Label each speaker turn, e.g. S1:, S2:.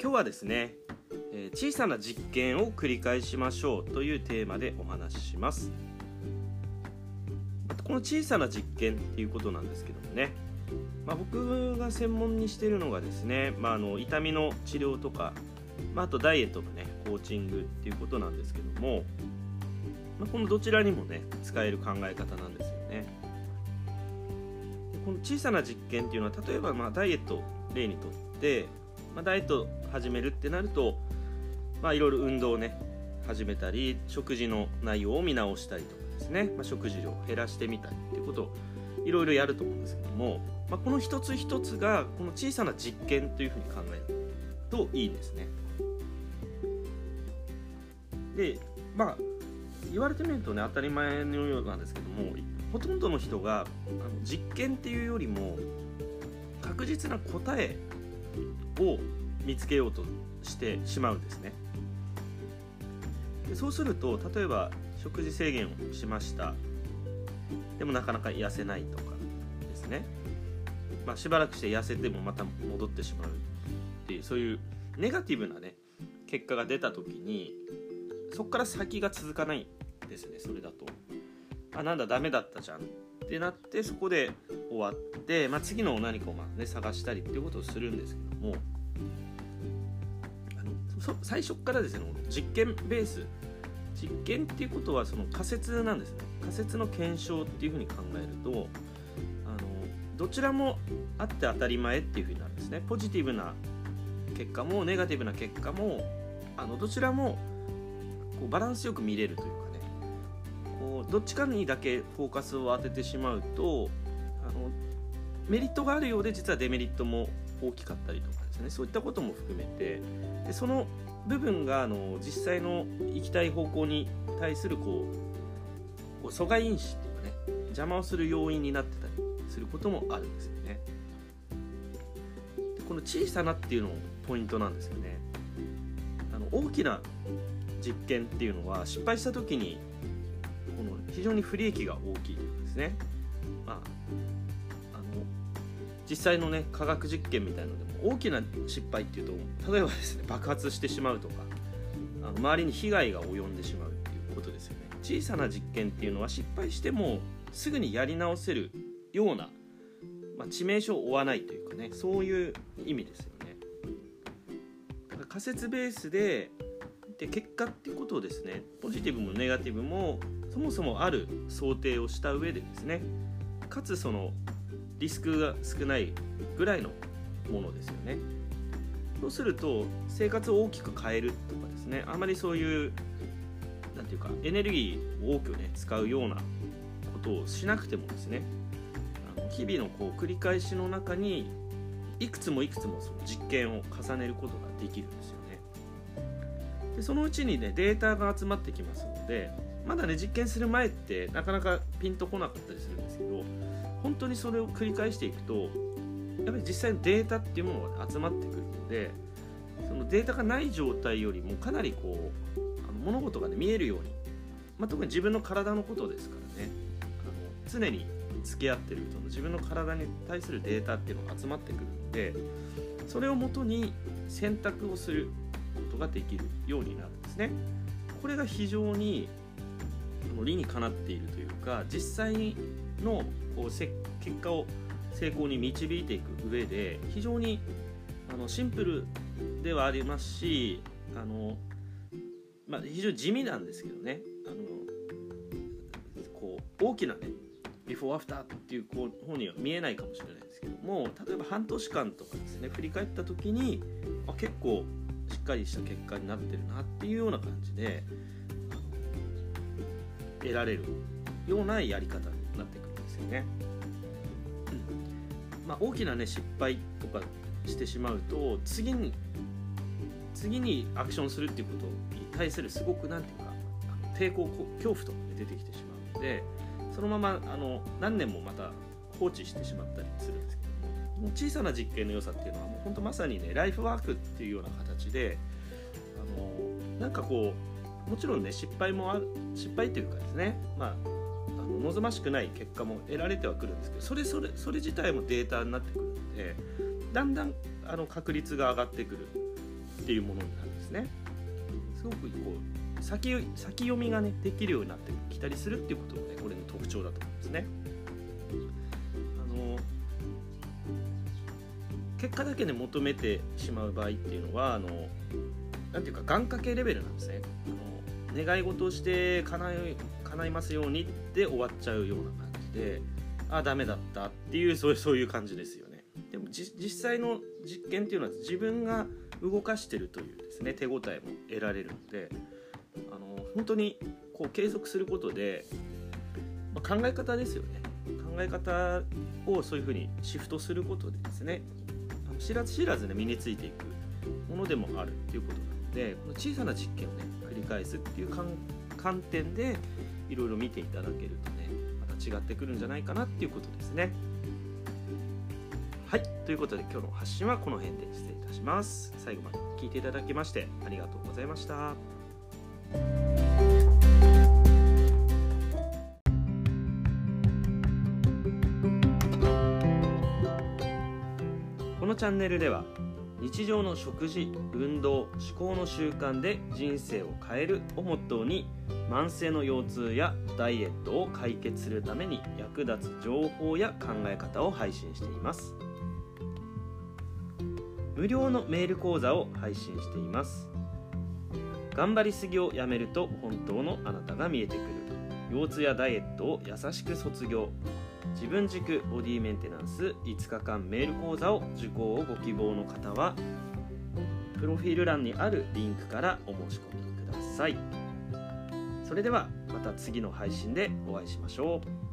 S1: 今日はですね、えー小さな実験を繰り返しましょうというテーマでお話しします。この小さな実験っていうことなんですけどもね、まあ、僕が専門にしているのがですね、まあ、あの痛みの治療とか、まあ、あとダイエットのねコーチングっていうことなんですけども、まあ、このどちらにもね使える考え方なんですよね。この小さな実験っていうのは例えばまあダイエットを例にとって、まあ、ダイエット始めるってなるとまあいろいろ運動をね始めたり食事の内容を見直したりとかですね、まあ、食事量を減らしてみたりっていうことをいろいろやると思うんですけども、まあ、この一つ一つがこの小さな実験というふうに考えるといいですね。でまあ言われてみるとね当たり前のようなんですけどもほとんどの人があの実験っていうよりも確実な答えを見つけようとしてしまうんですね。でそうすると例えば食事制限をしました。でもなかなか痩せないとかですね、まあ、しばらくして痩せてもまた戻ってしまうっていうそういうネガティブなね結果が出た時にそこから先が続かないんですねそれだと。あなんだダメだったじゃん。ってなってそこで終わって、まあ、次の何かをまあ、ね、探したりっていうことをするんですけどもあの最初からですね実験ベース。実験っていうことはその仮説なんですね。仮説の検証っていうふうに考えるとあのどちらもあって当たり前っていうふうになるんですね。ポジティブな結果もネガティブな結果もあのどちらもこうバランスよく見れるというかこうどっちかにだけフォーカスを当ててしまうとあのメリットがあるようで実はデメリットも大きかったりとかですね。そういったことも含めて。でその部分があの実際の行きたい方向に対するこうこう阻害因子っていうかね邪魔をする要因になってたりすることもあるんですよね。でこの小さなっていうのもポイントなんですよね。あの大きな実験っていうのは失敗した時に非常に不利益が大きいというですね。まああの実際のね科学実験みたいのでも大きな失敗っていうと例えばですね爆発してしまうとかあの周りに被害が及んでしまうっていうことですよね。小さな実験っていうのは失敗してもすぐにやり直せるような、まあ、致命傷を負わないというかねそういう意味ですよね。だから仮説ベースでで結果っていうことをですねポジティブもネガティブもそもそもある想定をした上でですねかつそのリスクが少ないぐらいのものですよね。そうすると生活を大きく変えるとかですねあまりそういうなんていうかエネルギーを多くね使うようなことをしなくてもですねあの日々のこう繰り返しの中にいくつもいくつもその実験を重ねることができるんですよね。でそのうちにねデータが集まってきますのでまだね実験する前ってなかなかピンとこなかったりするんですけど本当にそれを繰り返していくとやっぱり実際のデータっていうものが集まってくるのでそのデータがない状態よりもかなりこうあの物事が、ね、見えるように、まあ、特に自分の体のことですからねあの常に付き合ってるその自分の体に対するデータっていうのが集まってくるのでそれをもとに選択をすることができるようになるんですね。これが非常にあの理にかなっているというか実際のこう結果を成功に導いていく上で非常にあのシンプルではありますしあの、まあ、非常に地味なんですけどね。あのこう大きなねビフォーアフターっていうこう方には見えないかもしれないですけども例えば半年間とかですね振り返った時にあ結構しっかりした結果になってるなっていうような感じで得られるようなやり方になってくるんですよね。うんまあ、大きなね失敗とかしてしまうと次に次にアクションするっていうことに対するすごくなんていうか抵抗恐怖とか出てきてしまうのでそのままあの何年もまた放置してしまったりするんですけども小さな実験の良さっていうのはもう本当まさにねライフワークっていうような形であのなんかこうもちろんね失敗もある失敗っていうかですね。まああの望ましくない結果も得られてはくるんですけどそれそれそれ自体もデータになってくるのでだんだんあの確率が上がってくるっていうものになるんですね。すごくこう先先読みがねできるようになってきたりするっていうことがねこれの特徴だと思うんですね。あの結果だけで求めてしまう場合っていうのはあのなんていうか願掛けレベルなんですね。願い事をして叶い叶いますようにって終わっちゃうような感じであダメだったっていうそういうそういう感じですよね。でも実際の実験っていうのは自分が動かしてるというですね手応えも得られるのであの本当にこう継続することで、まあ、考え方ですよね。考え方をそういうふうにシフトすることでですね知らず知らずね身についていくものでもあるっていうことなのでこの小さな実験をねり返すっていう観点でいろいろ見ていただけるとねまた違ってくるんじゃないかなっていうことですね。はい。ということで今日の発信はこの辺で失礼いたします。最後まで聞いていただきましてありがとうございました。このチャンネルでは日常の食事運動思考の習慣で人生を変えるをモットーに慢性の腰痛やダイエットを解決するために役立つ情報や考え方を配信しています。無料のメール講座を配信しています。頑張りすぎをやめると本当のあなたが見えてくる。腰痛やダイエットを優しく卒業。自分軸ボディメンテナンス5日間メール講座を受講をご希望の方はプロフィール欄にあるリンクからお申し込みください。それではまた次の配信でお会いしましょう。